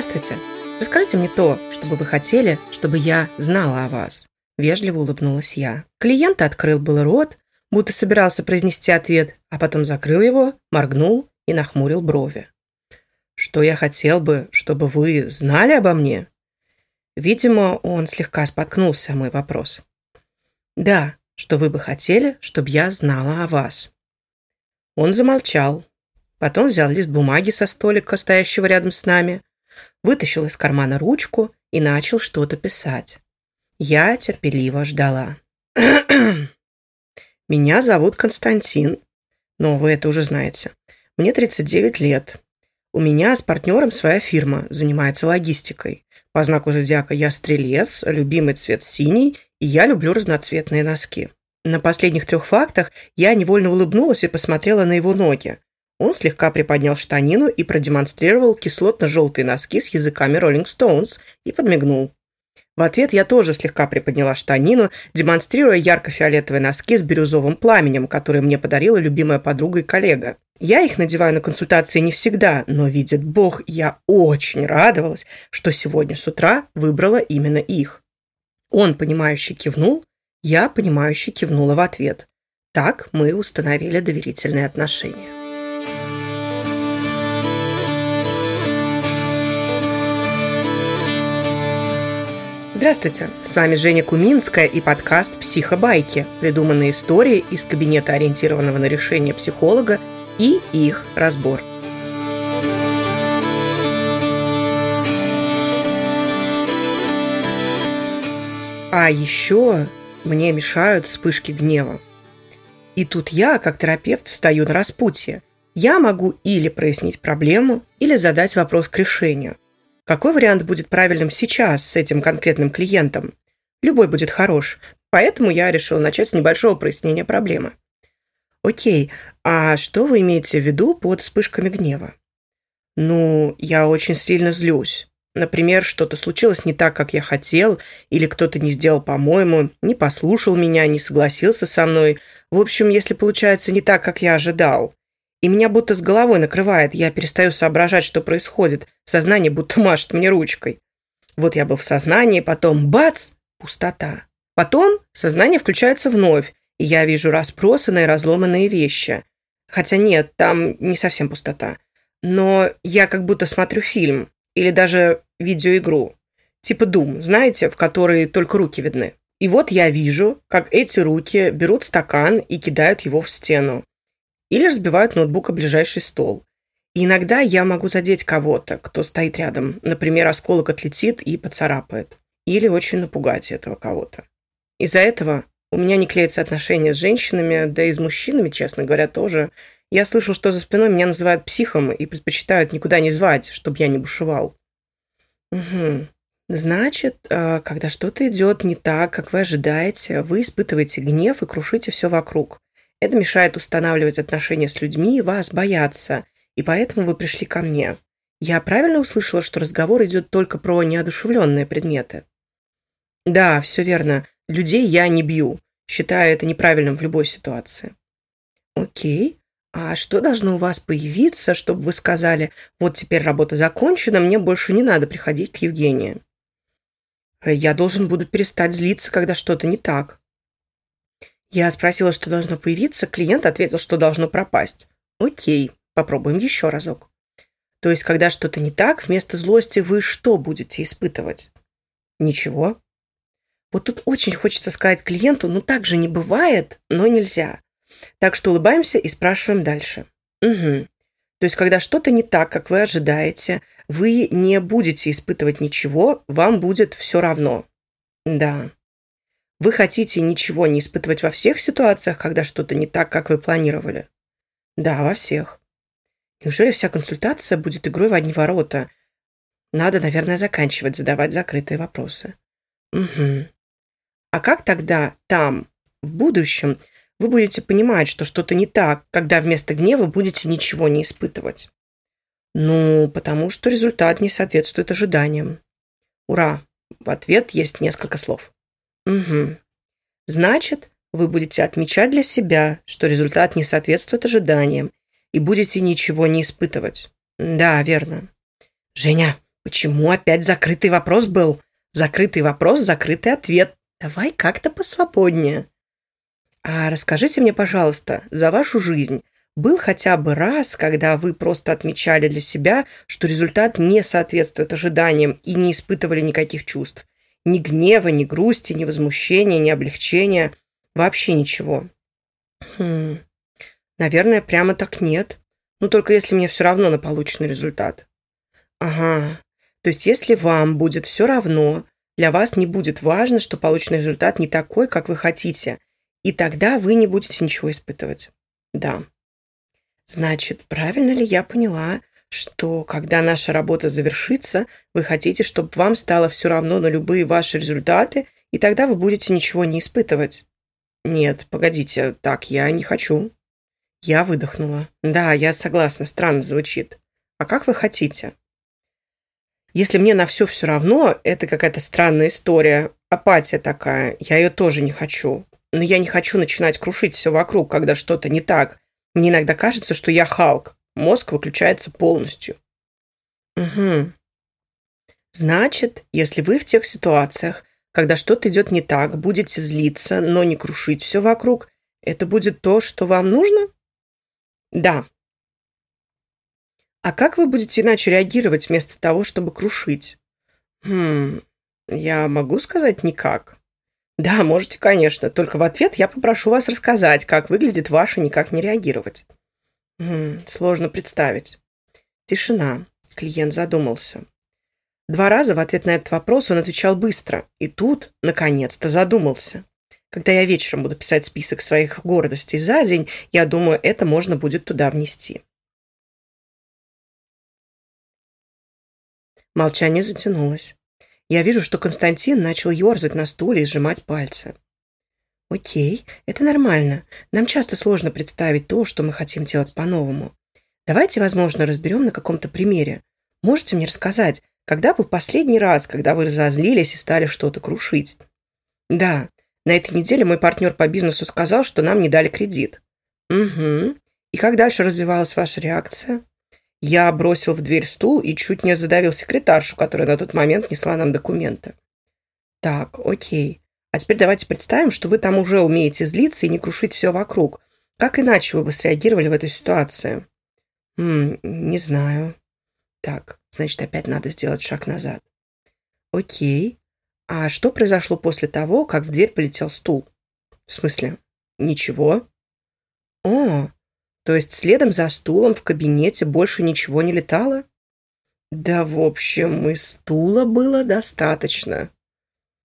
Здравствуйте. Расскажите мне то, что бы вы хотели, чтобы я знала о вас. Вежливо улыбнулась я. Клиент открыл был рот, будто собирался произнести ответ, а потом закрыл его, моргнул и нахмурил брови. Что я хотел бы, чтобы вы знали обо мне? Видимо, он слегка споткнулся о мой вопрос. Да, что вы бы хотели, чтобы я знала о вас. Он замолчал, потом взял лист бумаги со столика, стоящего рядом с нами, вытащил из кармана ручку и начал что-то писать. Я терпеливо ждала. «Меня зовут Константин, но вы это уже знаете. Мне 39 лет. У меня с партнером своя фирма, занимается логистикой. По знаку зодиака я стрелец, любимый цвет синий, и я люблю разноцветные носки. На последних трех фактах я невольно улыбнулась и посмотрела на его ноги. Он слегка приподнял штанину и продемонстрировал кислотно-желтые носки с языками Rolling Stones и подмигнул. В ответ я тоже слегка приподняла штанину, демонстрируя ярко-фиолетовые носки с бирюзовым пламенем, которые мне подарила любимая подруга и коллега. Я их надеваю на консультации не всегда, но, видит Бог, я очень радовалась, что сегодня с утра выбрала именно их. Он, понимающе кивнул, я, понимающе кивнула в ответ. Так мы установили доверительные отношения. Здравствуйте, с вами Женя Куминская и подкаст «Психобайки», придуманные истории из кабинета ориентированного на решение психолога и их разбор. А еще мне мешают вспышки гнева. И тут я, как терапевт, встаю на распутье. Я могу или прояснить проблему, или задать вопрос к решению – какой вариант будет правильным сейчас с этим конкретным клиентом? Любой будет хорош, поэтому я решил начать с небольшого прояснения проблемы. Окей, а что вы имеете в виду под вспышками гнева? Ну, я очень сильно злюсь. Например, что-то случилось не так, как я хотел, или кто-то не сделал по-моему, не послушал меня, не согласился со мной. В общем, если получается не так, как я ожидал и меня будто с головой накрывает. Я перестаю соображать, что происходит. Сознание будто машет мне ручкой. Вот я был в сознании, потом бац, пустота. Потом сознание включается вновь, и я вижу разбросанные, разломанные вещи. Хотя нет, там не совсем пустота. Но я как будто смотрю фильм или даже видеоигру. Типа Doom, знаете, в которой только руки видны. И вот я вижу, как эти руки берут стакан и кидают его в стену или разбивают ноутбук о ближайший стол. И иногда я могу задеть кого-то, кто стоит рядом. Например, осколок отлетит и поцарапает. Или очень напугать этого кого-то. Из-за этого у меня не клеятся отношения с женщинами, да и с мужчинами, честно говоря, тоже. Я слышал, что за спиной меня называют психом и предпочитают никуда не звать, чтобы я не бушевал. Угу. Значит, э, когда что-то идет не так, как вы ожидаете, вы испытываете гнев и крушите все вокруг. Это мешает устанавливать отношения с людьми, и вас боятся, и поэтому вы пришли ко мне. Я правильно услышала, что разговор идет только про неодушевленные предметы? Да, все верно. Людей я не бью. Считаю это неправильным в любой ситуации. Окей. А что должно у вас появиться, чтобы вы сказали, вот теперь работа закончена, мне больше не надо приходить к Евгении? Я должен буду перестать злиться, когда что-то не так. Я спросила, что должно появиться, клиент ответил, что должно пропасть. Окей, попробуем еще разок. То есть, когда что-то не так, вместо злости вы что будете испытывать? Ничего. Вот тут очень хочется сказать клиенту, ну так же не бывает, но нельзя. Так что улыбаемся и спрашиваем дальше. Угу. То есть, когда что-то не так, как вы ожидаете, вы не будете испытывать ничего, вам будет все равно. Да. Вы хотите ничего не испытывать во всех ситуациях, когда что-то не так, как вы планировали? Да, во всех. Неужели вся консультация будет игрой в одни ворота? Надо, наверное, заканчивать задавать закрытые вопросы. Угу. А как тогда там, в будущем, вы будете понимать, что что-то не так, когда вместо гнева будете ничего не испытывать? Ну, потому что результат не соответствует ожиданиям. Ура! В ответ есть несколько слов. Угу. Значит, вы будете отмечать для себя, что результат не соответствует ожиданиям, и будете ничего не испытывать. Да, верно. Женя, Почему опять закрытый вопрос был? Закрытый вопрос, закрытый ответ. Давай как-то посвободнее. А расскажите мне, пожалуйста, за вашу жизнь был хотя бы раз, когда вы просто отмечали для себя, что результат не соответствует ожиданиям и не испытывали никаких чувств? Ни гнева, ни грусти, ни возмущения, ни облегчения. Вообще ничего. Хм. Наверное, прямо так нет. Ну, только если мне все равно на полученный результат. Ага. То есть, если вам будет все равно, для вас не будет важно, что полученный результат не такой, как вы хотите. И тогда вы не будете ничего испытывать. Да. Значит, правильно ли я поняла, что когда наша работа завершится, вы хотите, чтобы вам стало все равно на любые ваши результаты, и тогда вы будете ничего не испытывать? Нет, погодите, так я не хочу. Я выдохнула. Да, я согласна, странно звучит. А как вы хотите? Если мне на все все равно, это какая-то странная история, апатия такая, я ее тоже не хочу. Но я не хочу начинать крушить все вокруг, когда что-то не так. Мне иногда кажется, что я Халк. Мозг выключается полностью. Угу. Значит, если вы в тех ситуациях, когда что-то идет не так, будете злиться, но не крушить все вокруг, это будет то, что вам нужно? Да. А как вы будете иначе реагировать вместо того, чтобы крушить? Хм, я могу сказать никак. Да, можете, конечно, только в ответ я попрошу вас рассказать, как выглядит ваше никак не реагировать. Сложно представить. Тишина. Клиент задумался. Два раза в ответ на этот вопрос он отвечал быстро, и тут, наконец-то, задумался. Когда я вечером буду писать список своих гордостей за день, я думаю, это можно будет туда внести. Молчание затянулось. Я вижу, что Константин начал ерзать на стуле и сжимать пальцы. Окей, это нормально. Нам часто сложно представить то, что мы хотим делать по-новому. Давайте, возможно, разберем на каком-то примере. Можете мне рассказать, когда был последний раз, когда вы разозлились и стали что-то крушить? Да, на этой неделе мой партнер по бизнесу сказал, что нам не дали кредит. Угу. И как дальше развивалась ваша реакция? Я бросил в дверь стул и чуть не задавил секретаршу, которая на тот момент несла нам документы. Так, окей. А теперь давайте представим, что вы там уже умеете злиться и не крушить все вокруг. Как иначе вы бы среагировали в этой ситуации? М не знаю. Так, значит, опять надо сделать шаг назад. Окей. А что произошло после того, как в дверь полетел стул? В смысле? Ничего. О, то есть следом за стулом в кабинете больше ничего не летало? Да, в общем, и стула было достаточно.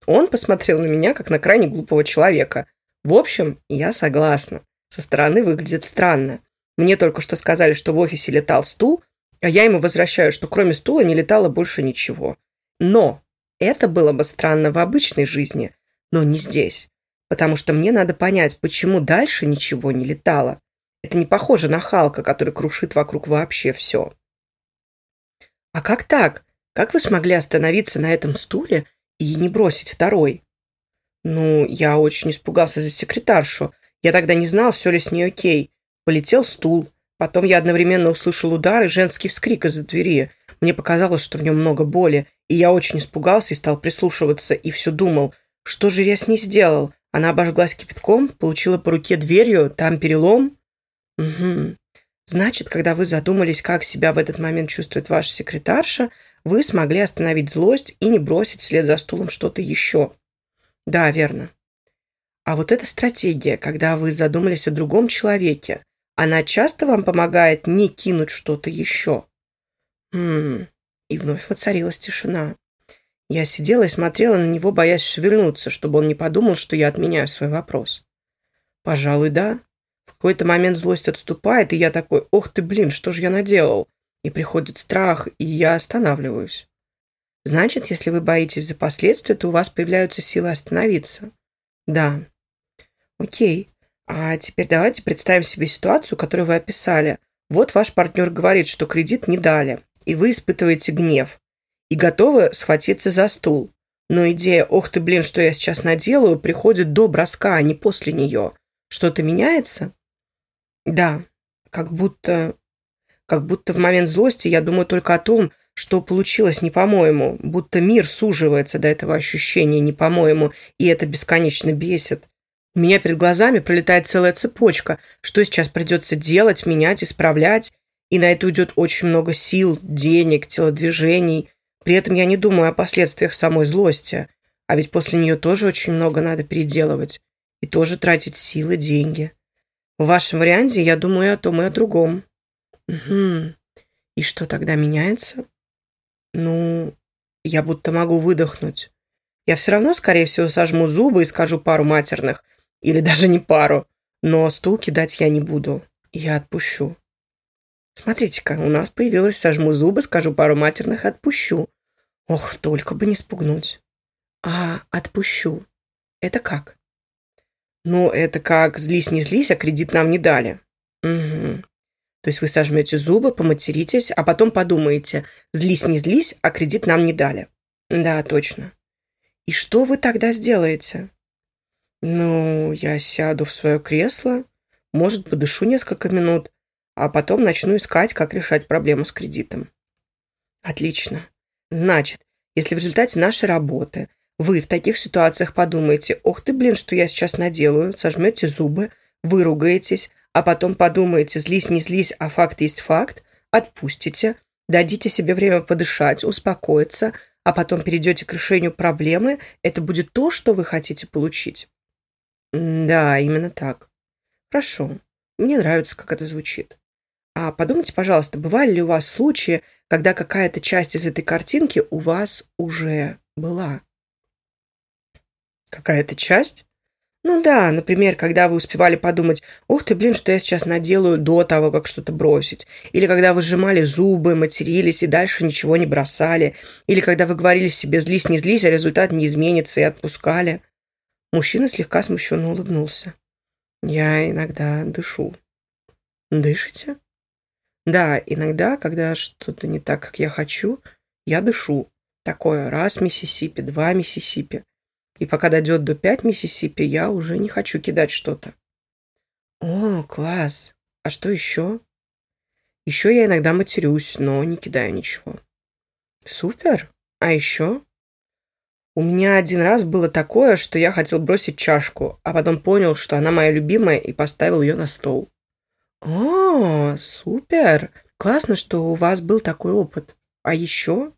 Он посмотрел на меня, как на крайне глупого человека. В общем, я согласна. Со стороны выглядит странно. Мне только что сказали, что в офисе летал стул, а я ему возвращаю, что кроме стула не летало больше ничего. Но это было бы странно в обычной жизни, но не здесь. Потому что мне надо понять, почему дальше ничего не летало. Это не похоже на Халка, который крушит вокруг вообще все. А как так? Как вы смогли остановиться на этом стуле и не бросить второй? Ну, я очень испугался за секретаршу. Я тогда не знал, все ли с ней окей. Полетел стул, Потом я одновременно услышал удар и женский вскрик из-за двери. Мне показалось, что в нем много боли, и я очень испугался и стал прислушиваться, и все думал, что же я с ней сделал? Она обожглась кипятком, получила по руке дверью, там перелом? Угу. Значит, когда вы задумались, как себя в этот момент чувствует ваша секретарша, вы смогли остановить злость и не бросить вслед за стулом что-то еще. Да, верно. А вот эта стратегия, когда вы задумались о другом человеке, она часто вам помогает не кинуть что-то еще? Хм. И вновь воцарилась тишина. Я сидела и смотрела на него, боясь шевельнуться, чтобы он не подумал, что я отменяю свой вопрос. Пожалуй, да. В какой-то момент злость отступает, и я такой, ох ты, блин, что же я наделал? И приходит страх, и я останавливаюсь. Значит, если вы боитесь за последствия, то у вас появляются силы остановиться. Да. Окей. А теперь давайте представим себе ситуацию, которую вы описали. Вот ваш партнер говорит, что кредит не дали, и вы испытываете гнев, и готовы схватиться за стул. Но идея «ох ты, блин, что я сейчас наделаю» приходит до броска, а не после нее. Что-то меняется? Да, как будто... Как будто в момент злости я думаю только о том, что получилось не по-моему, будто мир суживается до этого ощущения не по-моему, и это бесконечно бесит. У меня перед глазами пролетает целая цепочка, что сейчас придется делать, менять, исправлять, и на это уйдет очень много сил, денег, телодвижений. При этом я не думаю о последствиях самой злости, а ведь после нее тоже очень много надо переделывать и тоже тратить силы, деньги. В вашем варианте я думаю о том и о другом. Угу. И что тогда меняется? Ну, я будто могу выдохнуть. Я все равно, скорее всего, сожму зубы и скажу пару матерных. Или даже не пару. Но стул кидать я не буду. Я отпущу. Смотрите-ка, у нас появилось «сожму зубы, скажу пару матерных, отпущу». Ох, только бы не спугнуть. А отпущу. Это как? Ну, это как «злись, не злись, а кредит нам не дали». Угу. То есть вы сожмете зубы, поматеритесь, а потом подумаете, злись, не злись, а кредит нам не дали. Да, точно. И что вы тогда сделаете? Ну, я сяду в свое кресло, может, подышу несколько минут, а потом начну искать, как решать проблему с кредитом. Отлично. Значит, если в результате нашей работы вы в таких ситуациях подумаете, ох ты, блин, что я сейчас наделаю, сожмете зубы, выругаетесь, а потом подумаете, злись, не злись, а факт есть факт, отпустите, дадите себе время подышать, успокоиться, а потом перейдете к решению проблемы, это будет то, что вы хотите получить. Да, именно так. Хорошо. Мне нравится, как это звучит. А подумайте, пожалуйста, бывали ли у вас случаи, когда какая-то часть из этой картинки у вас уже была? Какая-то часть? Ну да, например, когда вы успевали подумать, ух ты, блин, что я сейчас наделаю до того, как что-то бросить. Или когда вы сжимали зубы, матерились и дальше ничего не бросали. Или когда вы говорили себе «злись, не злись», а результат не изменится и отпускали. Мужчина слегка смущенно улыбнулся. Я иногда дышу. Дышите? Да, иногда, когда что-то не так, как я хочу, я дышу. Такое раз Миссисипи, два Миссисипи. И пока дойдет до 5 Миссисипи, я уже не хочу кидать что-то. О, класс. А что еще? Еще я иногда матерюсь, но не кидаю ничего. Супер. А еще? У меня один раз было такое, что я хотел бросить чашку, а потом понял, что она моя любимая, и поставил ее на стол. О, супер! Классно, что у вас был такой опыт. А еще?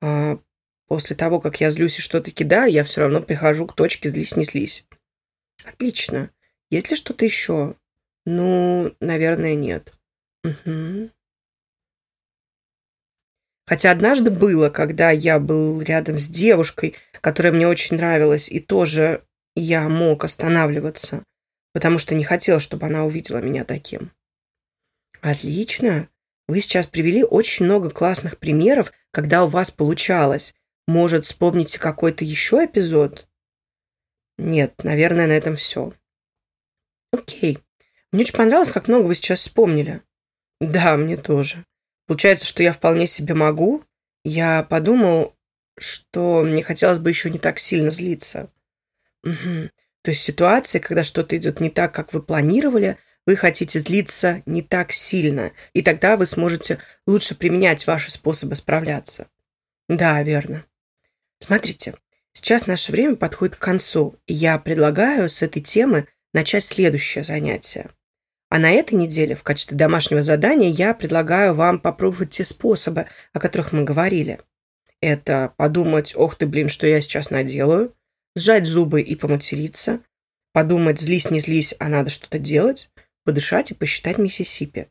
А, После того, как я злюсь и что-то кидаю, я все равно прихожу к точке «злись, не слись». Отлично. Есть ли что-то еще? Ну, наверное, нет. Угу. Хотя однажды было, когда я был рядом с девушкой, которая мне очень нравилась, и тоже я мог останавливаться, потому что не хотел, чтобы она увидела меня таким. Отлично. Вы сейчас привели очень много классных примеров, когда у вас получалось. Может, вспомните какой-то еще эпизод? Нет, наверное, на этом все. Окей. Мне очень понравилось, как много вы сейчас вспомнили. Да, мне тоже. Получается, что я вполне себе могу. Я подумал, что мне хотелось бы еще не так сильно злиться. Угу. То есть ситуация, когда что-то идет не так, как вы планировали, вы хотите злиться не так сильно, и тогда вы сможете лучше применять ваши способы справляться. Да, верно. Смотрите, сейчас наше время подходит к концу, и я предлагаю с этой темы начать следующее занятие. А на этой неделе в качестве домашнего задания я предлагаю вам попробовать те способы, о которых мы говорили. Это подумать, ох ты, блин, что я сейчас наделаю, сжать зубы и поматериться, подумать, злись, не злись, а надо что-то делать, подышать и посчитать Миссисипи.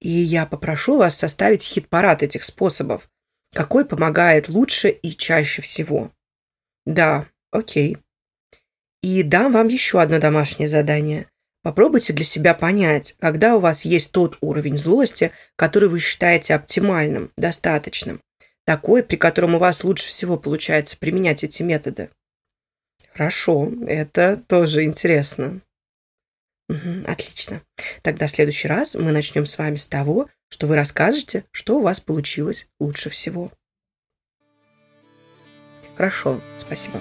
И я попрошу вас составить хит-парад этих способов, какой помогает лучше и чаще всего? Да, окей. И дам вам еще одно домашнее задание. Попробуйте для себя понять, когда у вас есть тот уровень злости, который вы считаете оптимальным, достаточным, такой, при котором у вас лучше всего получается применять эти методы. Хорошо, это тоже интересно. Угу, отлично. Тогда в следующий раз мы начнем с вами с того, что вы расскажете, что у вас получилось лучше всего. Хорошо, спасибо.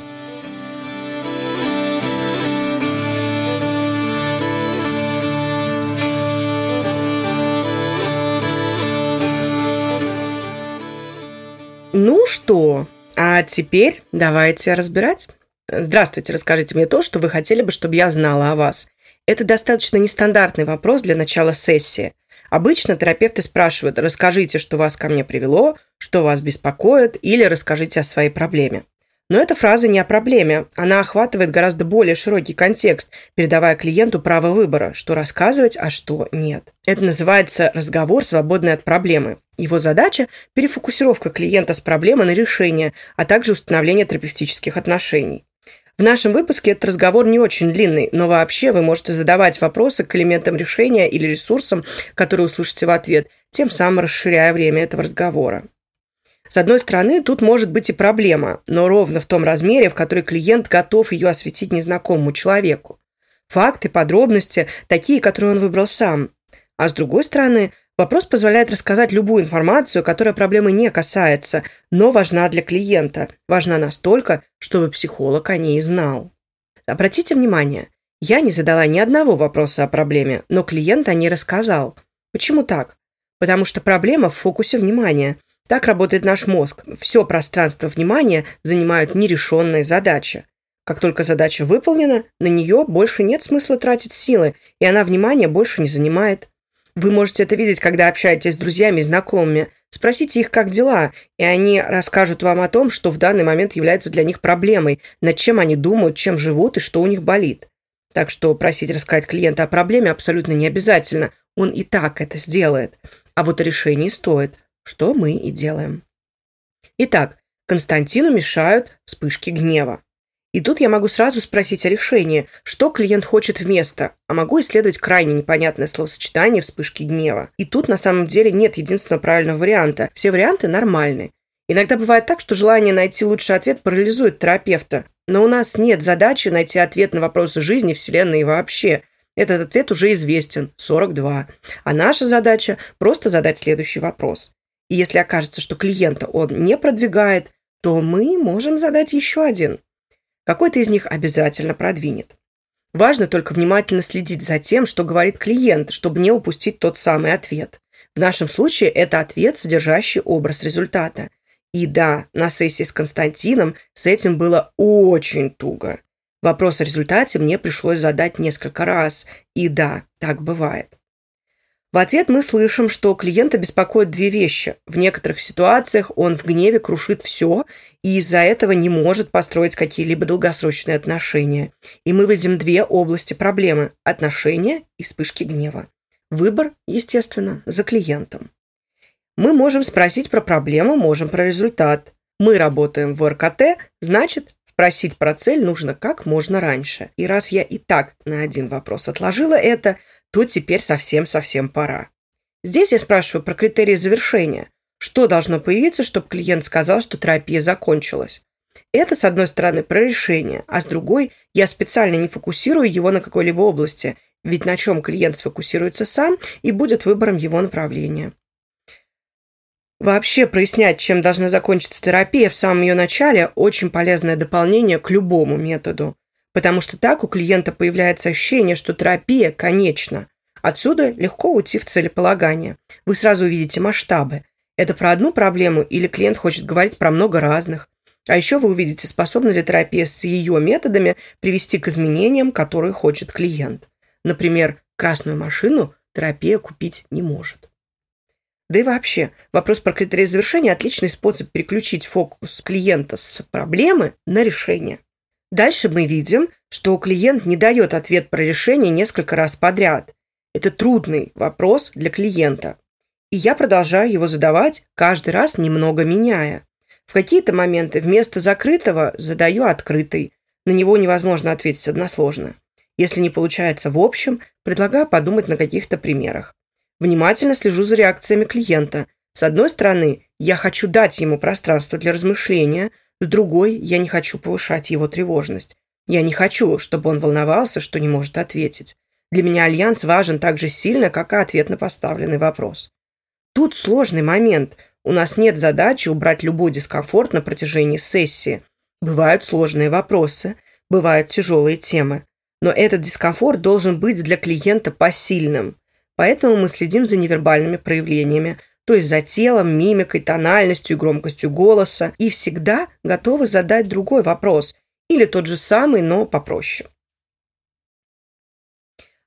Ну что, а теперь давайте разбирать. Здравствуйте, расскажите мне то, что вы хотели бы, чтобы я знала о вас. Это достаточно нестандартный вопрос для начала сессии. Обычно терапевты спрашивают, расскажите, что вас ко мне привело, что вас беспокоит, или расскажите о своей проблеме. Но эта фраза не о проблеме. Она охватывает гораздо более широкий контекст, передавая клиенту право выбора, что рассказывать, а что нет. Это называется разговор, свободный от проблемы. Его задача – перефокусировка клиента с проблемы на решение, а также установление терапевтических отношений. В нашем выпуске этот разговор не очень длинный, но вообще вы можете задавать вопросы к элементам решения или ресурсам, которые услышите в ответ, тем самым расширяя время этого разговора. С одной стороны, тут может быть и проблема, но ровно в том размере, в который клиент готов ее осветить незнакомому человеку. Факты, подробности, такие, которые он выбрал сам. А с другой стороны, Вопрос позволяет рассказать любую информацию, которая проблемы не касается, но важна для клиента. Важна настолько, чтобы психолог о ней знал. Обратите внимание, я не задала ни одного вопроса о проблеме, но клиент о ней рассказал. Почему так? Потому что проблема в фокусе внимания. Так работает наш мозг. Все пространство внимания занимают нерешенные задачи. Как только задача выполнена, на нее больше нет смысла тратить силы, и она внимание больше не занимает. Вы можете это видеть, когда общаетесь с друзьями и знакомыми. Спросите их, как дела, и они расскажут вам о том, что в данный момент является для них проблемой, над чем они думают, чем живут и что у них болит. Так что просить рассказать клиента о проблеме абсолютно не обязательно. Он и так это сделает. А вот о решении стоит, что мы и делаем. Итак, Константину мешают вспышки гнева. И тут я могу сразу спросить о решении, что клиент хочет вместо, а могу исследовать крайне непонятное словосочетание вспышки гнева. И тут на самом деле нет единственного правильного варианта. Все варианты нормальны. Иногда бывает так, что желание найти лучший ответ парализует терапевта. Но у нас нет задачи найти ответ на вопросы жизни, Вселенной и вообще. Этот ответ уже известен – 42. А наша задача – просто задать следующий вопрос. И если окажется, что клиента он не продвигает, то мы можем задать еще один – какой-то из них обязательно продвинет. Важно только внимательно следить за тем, что говорит клиент, чтобы не упустить тот самый ответ. В нашем случае это ответ, содержащий образ результата. И да, на сессии с Константином с этим было очень туго. Вопрос о результате мне пришлось задать несколько раз. И да, так бывает. В ответ мы слышим, что клиента беспокоит две вещи. В некоторых ситуациях он в гневе крушит все и из-за этого не может построить какие-либо долгосрочные отношения. И мы видим две области проблемы – отношения и вспышки гнева. Выбор, естественно, за клиентом. Мы можем спросить про проблему, можем про результат. Мы работаем в РКТ, значит, спросить про цель нужно как можно раньше. И раз я и так на один вопрос отложила это – то теперь совсем-совсем пора. Здесь я спрашиваю про критерии завершения. Что должно появиться, чтобы клиент сказал, что терапия закончилась? Это, с одной стороны, про решение, а с другой, я специально не фокусирую его на какой-либо области, ведь на чем клиент сфокусируется сам и будет выбором его направления. Вообще прояснять, чем должна закончиться терапия в самом ее начале, очень полезное дополнение к любому методу потому что так у клиента появляется ощущение, что терапия конечна. Отсюда легко уйти в целеполагание. Вы сразу увидите масштабы. Это про одну проблему или клиент хочет говорить про много разных. А еще вы увидите, способна ли терапия с ее методами привести к изменениям, которые хочет клиент. Например, красную машину терапия купить не может. Да и вообще, вопрос про критерии завершения – отличный способ переключить фокус клиента с проблемы на решение. Дальше мы видим, что клиент не дает ответ про решение несколько раз подряд. Это трудный вопрос для клиента. И я продолжаю его задавать, каждый раз немного меняя. В какие-то моменты вместо закрытого задаю открытый. На него невозможно ответить односложно. Если не получается в общем, предлагаю подумать на каких-то примерах. Внимательно слежу за реакциями клиента. С одной стороны, я хочу дать ему пространство для размышления – с другой, я не хочу повышать его тревожность. Я не хочу, чтобы он волновался, что не может ответить. Для меня альянс важен так же сильно, как и ответ на поставленный вопрос. Тут сложный момент. У нас нет задачи убрать любой дискомфорт на протяжении сессии. Бывают сложные вопросы, бывают тяжелые темы. Но этот дискомфорт должен быть для клиента посильным. Поэтому мы следим за невербальными проявлениями, то есть за телом, мимикой, тональностью и громкостью голоса, и всегда готовы задать другой вопрос или тот же самый, но попроще.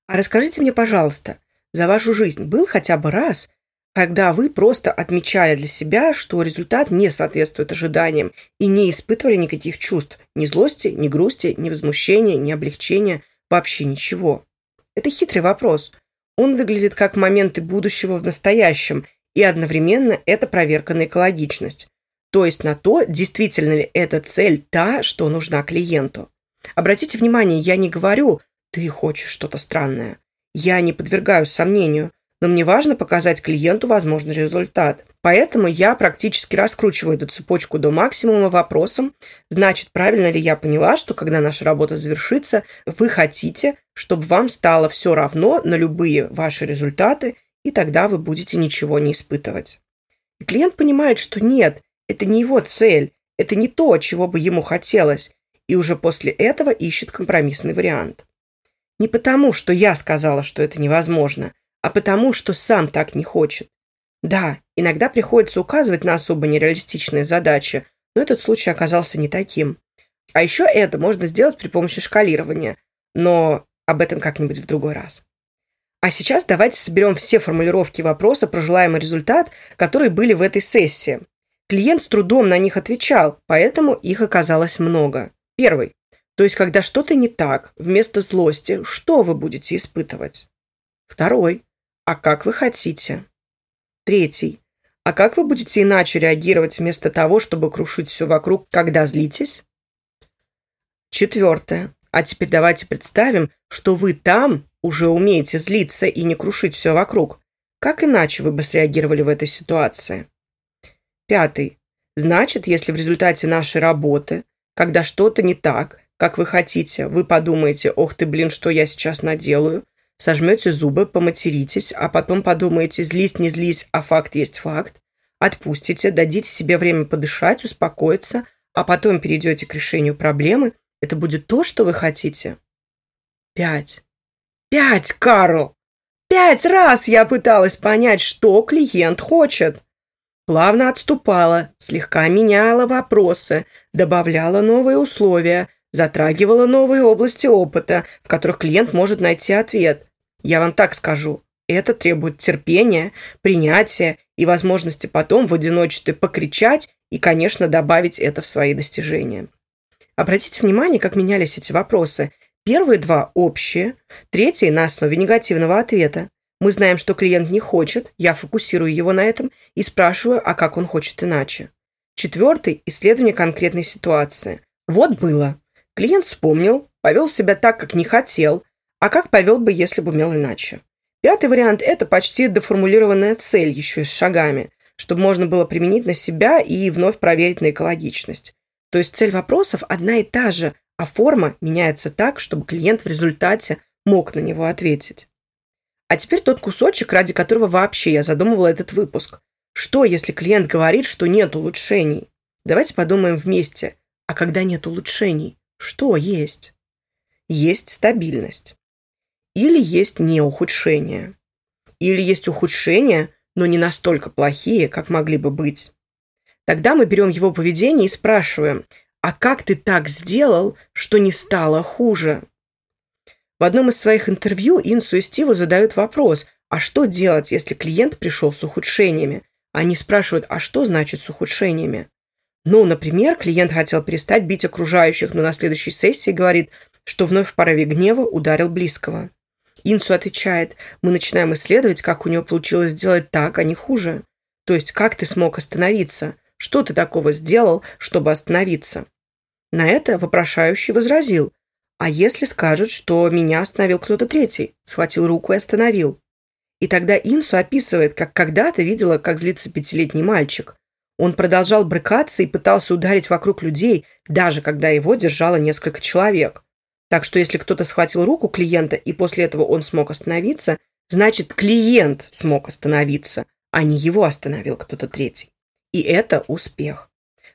А расскажите мне, пожалуйста, за вашу жизнь был хотя бы раз, когда вы просто отмечали для себя, что результат не соответствует ожиданиям и не испытывали никаких чувств, ни злости, ни грусти, ни возмущения, ни облегчения, вообще ничего. Это хитрый вопрос. Он выглядит как моменты будущего в настоящем, и одновременно это проверка на экологичность. То есть на то, действительно ли эта цель та, что нужна клиенту. Обратите внимание, я не говорю «ты хочешь что-то странное». Я не подвергаю сомнению но мне важно показать клиенту возможный результат. Поэтому я практически раскручиваю эту цепочку до максимума вопросом, значит, правильно ли я поняла, что когда наша работа завершится, вы хотите, чтобы вам стало все равно на любые ваши результаты, и тогда вы будете ничего не испытывать. И клиент понимает, что нет, это не его цель, это не то, чего бы ему хотелось, и уже после этого ищет компромиссный вариант. Не потому, что я сказала, что это невозможно, а потому, что сам так не хочет. Да, иногда приходится указывать на особо нереалистичные задачи, но этот случай оказался не таким. А еще это можно сделать при помощи шкалирования, но об этом как-нибудь в другой раз. А сейчас давайте соберем все формулировки вопроса про желаемый результат, которые были в этой сессии. Клиент с трудом на них отвечал, поэтому их оказалось много. Первый. То есть, когда что-то не так, вместо злости, что вы будете испытывать? Второй. А как вы хотите? Третий. А как вы будете иначе реагировать вместо того, чтобы крушить все вокруг, когда злитесь? Четвертое. А теперь давайте представим, что вы там уже умеете злиться и не крушить все вокруг. Как иначе вы бы среагировали в этой ситуации? Пятый. Значит, если в результате нашей работы, когда что-то не так, как вы хотите, вы подумаете, ох ты, блин, что я сейчас наделаю, сожмете зубы, поматеритесь, а потом подумаете, злись, не злись, а факт есть факт, отпустите, дадите себе время подышать, успокоиться, а потом перейдете к решению проблемы, это будет то, что вы хотите? Пять. Пять, Карл! Пять раз я пыталась понять, что клиент хочет. Плавно отступала, слегка меняла вопросы, добавляла новые условия, затрагивала новые области опыта, в которых клиент может найти ответ. Я вам так скажу, это требует терпения, принятия и возможности потом в одиночестве покричать и, конечно, добавить это в свои достижения. Обратите внимание, как менялись эти вопросы. Первые два общие, третий на основе негативного ответа. Мы знаем, что клиент не хочет, я фокусирую его на этом и спрашиваю, а как он хочет иначе. Четвертый – исследование конкретной ситуации. Вот было. Клиент вспомнил, повел себя так, как не хотел, а как повел бы, если бы умел иначе? Пятый вариант – это почти деформулированная цель еще и с шагами, чтобы можно было применить на себя и вновь проверить на экологичность. То есть цель вопросов одна и та же, а форма меняется так, чтобы клиент в результате мог на него ответить. А теперь тот кусочек, ради которого вообще я задумывала этот выпуск. Что, если клиент говорит, что нет улучшений? Давайте подумаем вместе. А когда нет улучшений, что есть? Есть стабильность. Или есть не ухудшение. Или есть ухудшения, но не настолько плохие, как могли бы быть. Тогда мы берем его поведение и спрашиваем, а как ты так сделал, что не стало хуже? В одном из своих интервью Инсу и Стиву задают вопрос, а что делать, если клиент пришел с ухудшениями? Они спрашивают, а что значит с ухудшениями? Ну, например, клиент хотел перестать бить окружающих, но на следующей сессии говорит, что вновь в порыве гнева ударил близкого. Инсу отвечает, мы начинаем исследовать, как у него получилось сделать так, а не хуже. То есть, как ты смог остановиться? Что ты такого сделал, чтобы остановиться? На это вопрошающий возразил. А если скажет, что меня остановил кто-то третий? Схватил руку и остановил. И тогда Инсу описывает, как когда-то видела, как злится пятилетний мальчик. Он продолжал брыкаться и пытался ударить вокруг людей, даже когда его держало несколько человек. Так что если кто-то схватил руку клиента и после этого он смог остановиться, значит клиент смог остановиться, а не его остановил кто-то третий. И это успех.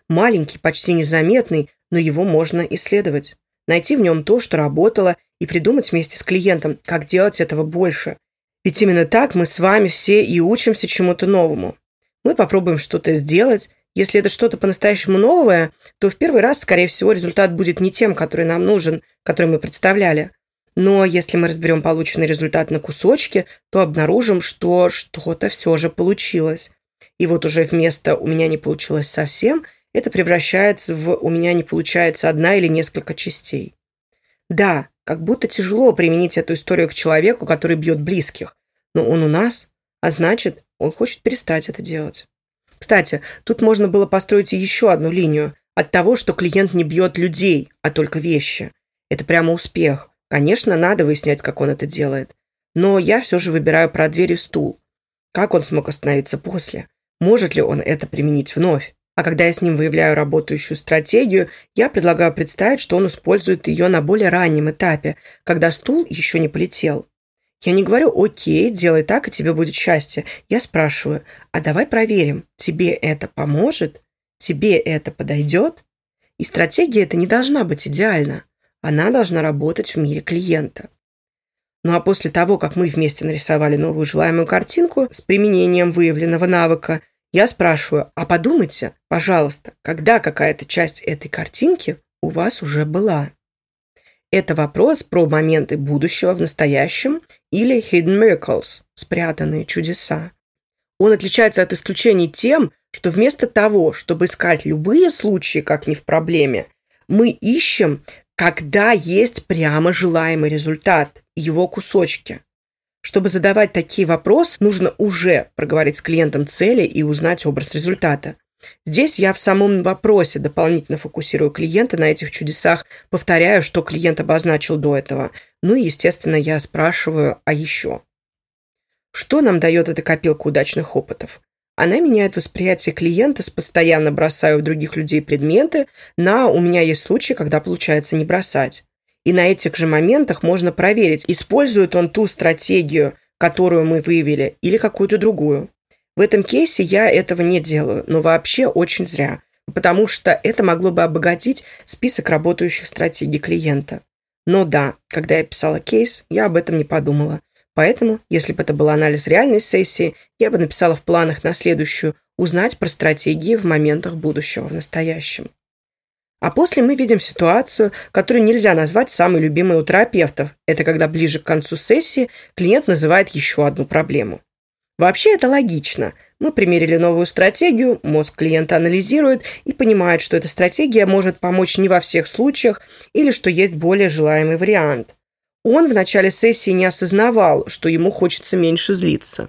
Маленький, почти незаметный, но его можно исследовать. Найти в нем то, что работало, и придумать вместе с клиентом, как делать этого больше. Ведь именно так мы с вами все и учимся чему-то новому. Мы попробуем что-то сделать. Если это что-то по-настоящему новое, то в первый раз, скорее всего, результат будет не тем, который нам нужен, который мы представляли. Но если мы разберем полученный результат на кусочки, то обнаружим, что что-то все же получилось. И вот уже вместо «у меня не получилось совсем» это превращается в «у меня не получается одна или несколько частей». Да, как будто тяжело применить эту историю к человеку, который бьет близких. Но он у нас, а значит, он хочет перестать это делать. Кстати, тут можно было построить еще одну линию от того, что клиент не бьет людей, а только вещи. Это прямо успех. Конечно, надо выяснять, как он это делает. Но я все же выбираю про дверь и стул. Как он смог остановиться после? Может ли он это применить вновь? А когда я с ним выявляю работающую стратегию, я предлагаю представить, что он использует ее на более раннем этапе, когда стул еще не полетел. Я не говорю «Окей, делай так, и тебе будет счастье». Я спрашиваю «А давай проверим, тебе это поможет? Тебе это подойдет?» И стратегия эта не должна быть идеальна. Она должна работать в мире клиента. Ну а после того, как мы вместе нарисовали новую желаемую картинку с применением выявленного навыка – я спрашиваю, а подумайте, пожалуйста, когда какая-то часть этой картинки у вас уже была? Это вопрос про моменты будущего в настоящем или hidden miracles, спрятанные чудеса. Он отличается от исключений тем, что вместо того, чтобы искать любые случаи, как не в проблеме, мы ищем, когда есть прямо желаемый результат, его кусочки. Чтобы задавать такие вопросы, нужно уже проговорить с клиентом цели и узнать образ результата. Здесь я в самом вопросе дополнительно фокусирую клиента на этих чудесах, повторяю, что клиент обозначил до этого. Ну и, естественно, я спрашиваю, а еще? Что нам дает эта копилка удачных опытов? Она меняет восприятие клиента с постоянно бросаю в других людей предметы на «у меня есть случаи, когда получается не бросать». И на этих же моментах можно проверить, использует он ту стратегию, которую мы выявили, или какую-то другую. В этом кейсе я этого не делаю, но вообще очень зря, потому что это могло бы обогатить список работающих стратегий клиента. Но да, когда я писала кейс, я об этом не подумала. Поэтому, если бы это был анализ реальной сессии, я бы написала в планах на следующую узнать про стратегии в моментах будущего в настоящем. А после мы видим ситуацию, которую нельзя назвать самой любимой у терапевтов. Это когда ближе к концу сессии клиент называет еще одну проблему. Вообще это логично. Мы примерили новую стратегию, мозг клиента анализирует и понимает, что эта стратегия может помочь не во всех случаях или что есть более желаемый вариант. Он в начале сессии не осознавал, что ему хочется меньше злиться.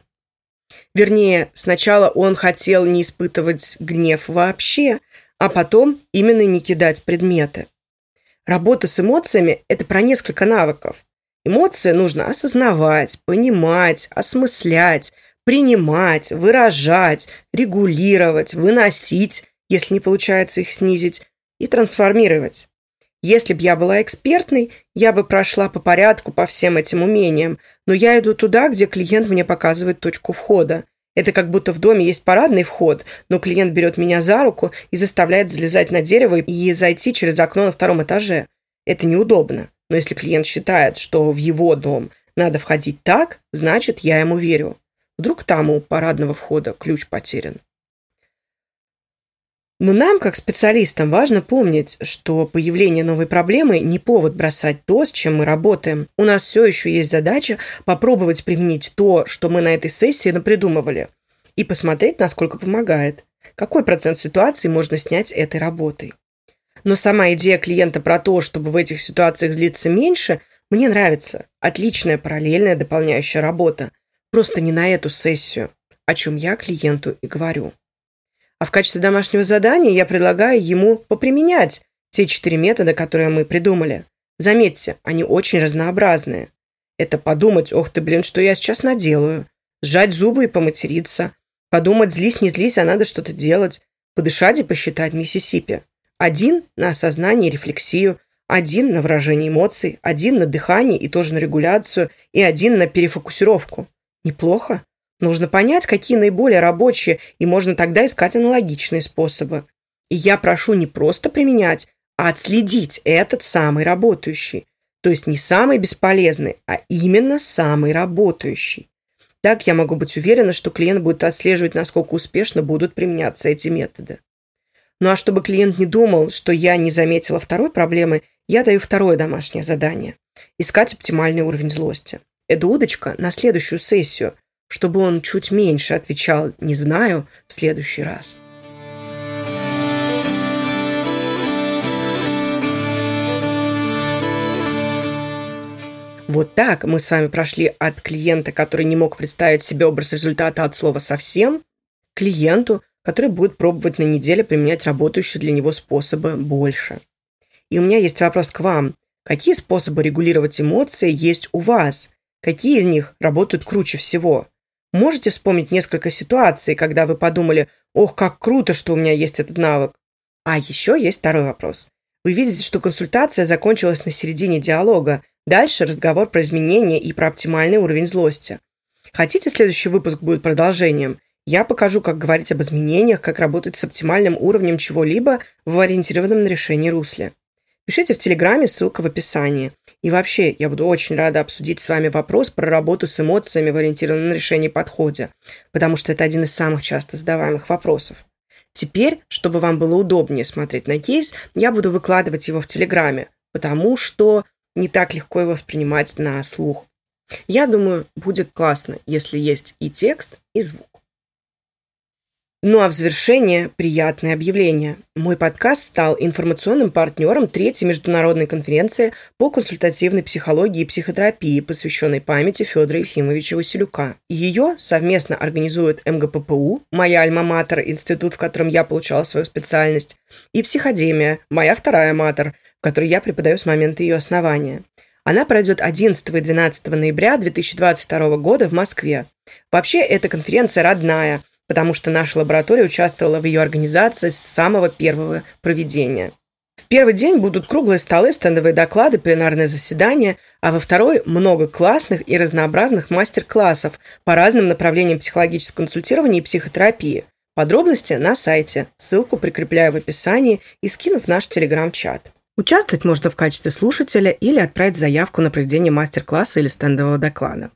Вернее, сначала он хотел не испытывать гнев вообще, а потом именно не кидать предметы. Работа с эмоциями – это про несколько навыков. Эмоции нужно осознавать, понимать, осмыслять, принимать, выражать, регулировать, выносить, если не получается их снизить, и трансформировать. Если бы я была экспертной, я бы прошла по порядку по всем этим умениям, но я иду туда, где клиент мне показывает точку входа. Это как будто в доме есть парадный вход, но клиент берет меня за руку и заставляет залезать на дерево и зайти через окно на втором этаже. Это неудобно. Но если клиент считает, что в его дом надо входить так, значит, я ему верю. Вдруг там у парадного входа ключ потерян. Но нам, как специалистам, важно помнить, что появление новой проблемы не повод бросать то, с чем мы работаем. У нас все еще есть задача попробовать применить то, что мы на этой сессии напридумывали, и посмотреть, насколько помогает. Какой процент ситуаций можно снять этой работой. Но сама идея клиента про то, чтобы в этих ситуациях злиться меньше, мне нравится. Отличная параллельная дополняющая работа. Просто не на эту сессию, о чем я клиенту и говорю. А в качестве домашнего задания я предлагаю ему поприменять те четыре метода, которые мы придумали. Заметьте, они очень разнообразные. Это подумать, ох ты, блин, что я сейчас наделаю. Сжать зубы и поматериться. Подумать, злись, не злись, а надо что-то делать. Подышать и посчитать Миссисипи. Один на осознание и рефлексию, один на выражение эмоций, один на дыхание и тоже на регуляцию, и один на перефокусировку. Неплохо? Нужно понять, какие наиболее рабочие, и можно тогда искать аналогичные способы. И я прошу не просто применять, а отследить этот самый работающий. То есть не самый бесполезный, а именно самый работающий. Так я могу быть уверена, что клиент будет отслеживать, насколько успешно будут применяться эти методы. Ну а чтобы клиент не думал, что я не заметила второй проблемы, я даю второе домашнее задание – искать оптимальный уровень злости. Это удочка на следующую сессию, чтобы он чуть меньше отвечал «не знаю» в следующий раз. Вот так мы с вами прошли от клиента, который не мог представить себе образ результата от слова «совсем», к клиенту, который будет пробовать на неделе применять работающие для него способы больше. И у меня есть вопрос к вам. Какие способы регулировать эмоции есть у вас? Какие из них работают круче всего? Можете вспомнить несколько ситуаций, когда вы подумали, ох, как круто, что у меня есть этот навык? А еще есть второй вопрос. Вы видите, что консультация закончилась на середине диалога. Дальше разговор про изменения и про оптимальный уровень злости. Хотите, следующий выпуск будет продолжением? Я покажу, как говорить об изменениях, как работать с оптимальным уровнем чего-либо в ориентированном на решение русле. Пишите в Телеграме, ссылка в описании. И вообще, я буду очень рада обсудить с вами вопрос про работу с эмоциями в ориентированном на решение подходе, потому что это один из самых часто задаваемых вопросов. Теперь, чтобы вам было удобнее смотреть на кейс, я буду выкладывать его в Телеграме, потому что не так легко его воспринимать на слух. Я думаю, будет классно, если есть и текст, и звук. Ну а в завершение приятное объявление. Мой подкаст стал информационным партнером третьей международной конференции по консультативной психологии и психотерапии, посвященной памяти Федора Ефимовича Василюка. Ее совместно организует МГППУ, моя альма-матер, институт, в котором я получала свою специальность, и Психодемия, моя вторая матер, в которой я преподаю с момента ее основания. Она пройдет 11 и 12 ноября 2022 года в Москве. Вообще, эта конференция родная – потому что наша лаборатория участвовала в ее организации с самого первого проведения. В первый день будут круглые столы, стендовые доклады, пленарные заседания, а во второй – много классных и разнообразных мастер-классов по разным направлениям психологического консультирования и психотерапии. Подробности на сайте, ссылку прикрепляю в описании и скину в наш телеграм-чат. Участвовать можно в качестве слушателя или отправить заявку на проведение мастер-класса или стендового доклада.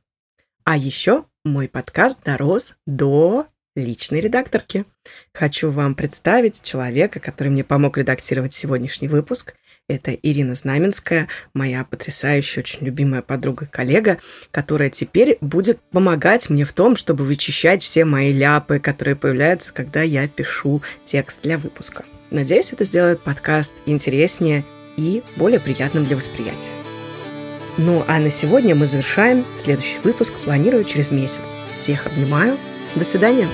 А еще мой подкаст дорос до личной редакторки. Хочу вам представить человека, который мне помог редактировать сегодняшний выпуск. Это Ирина Знаменская, моя потрясающая, очень любимая подруга коллега, которая теперь будет помогать мне в том, чтобы вычищать все мои ляпы, которые появляются, когда я пишу текст для выпуска. Надеюсь, это сделает подкаст интереснее и более приятным для восприятия. Ну а на сегодня мы завершаем. Следующий выпуск планирую через месяц. Всех обнимаю. До свидания.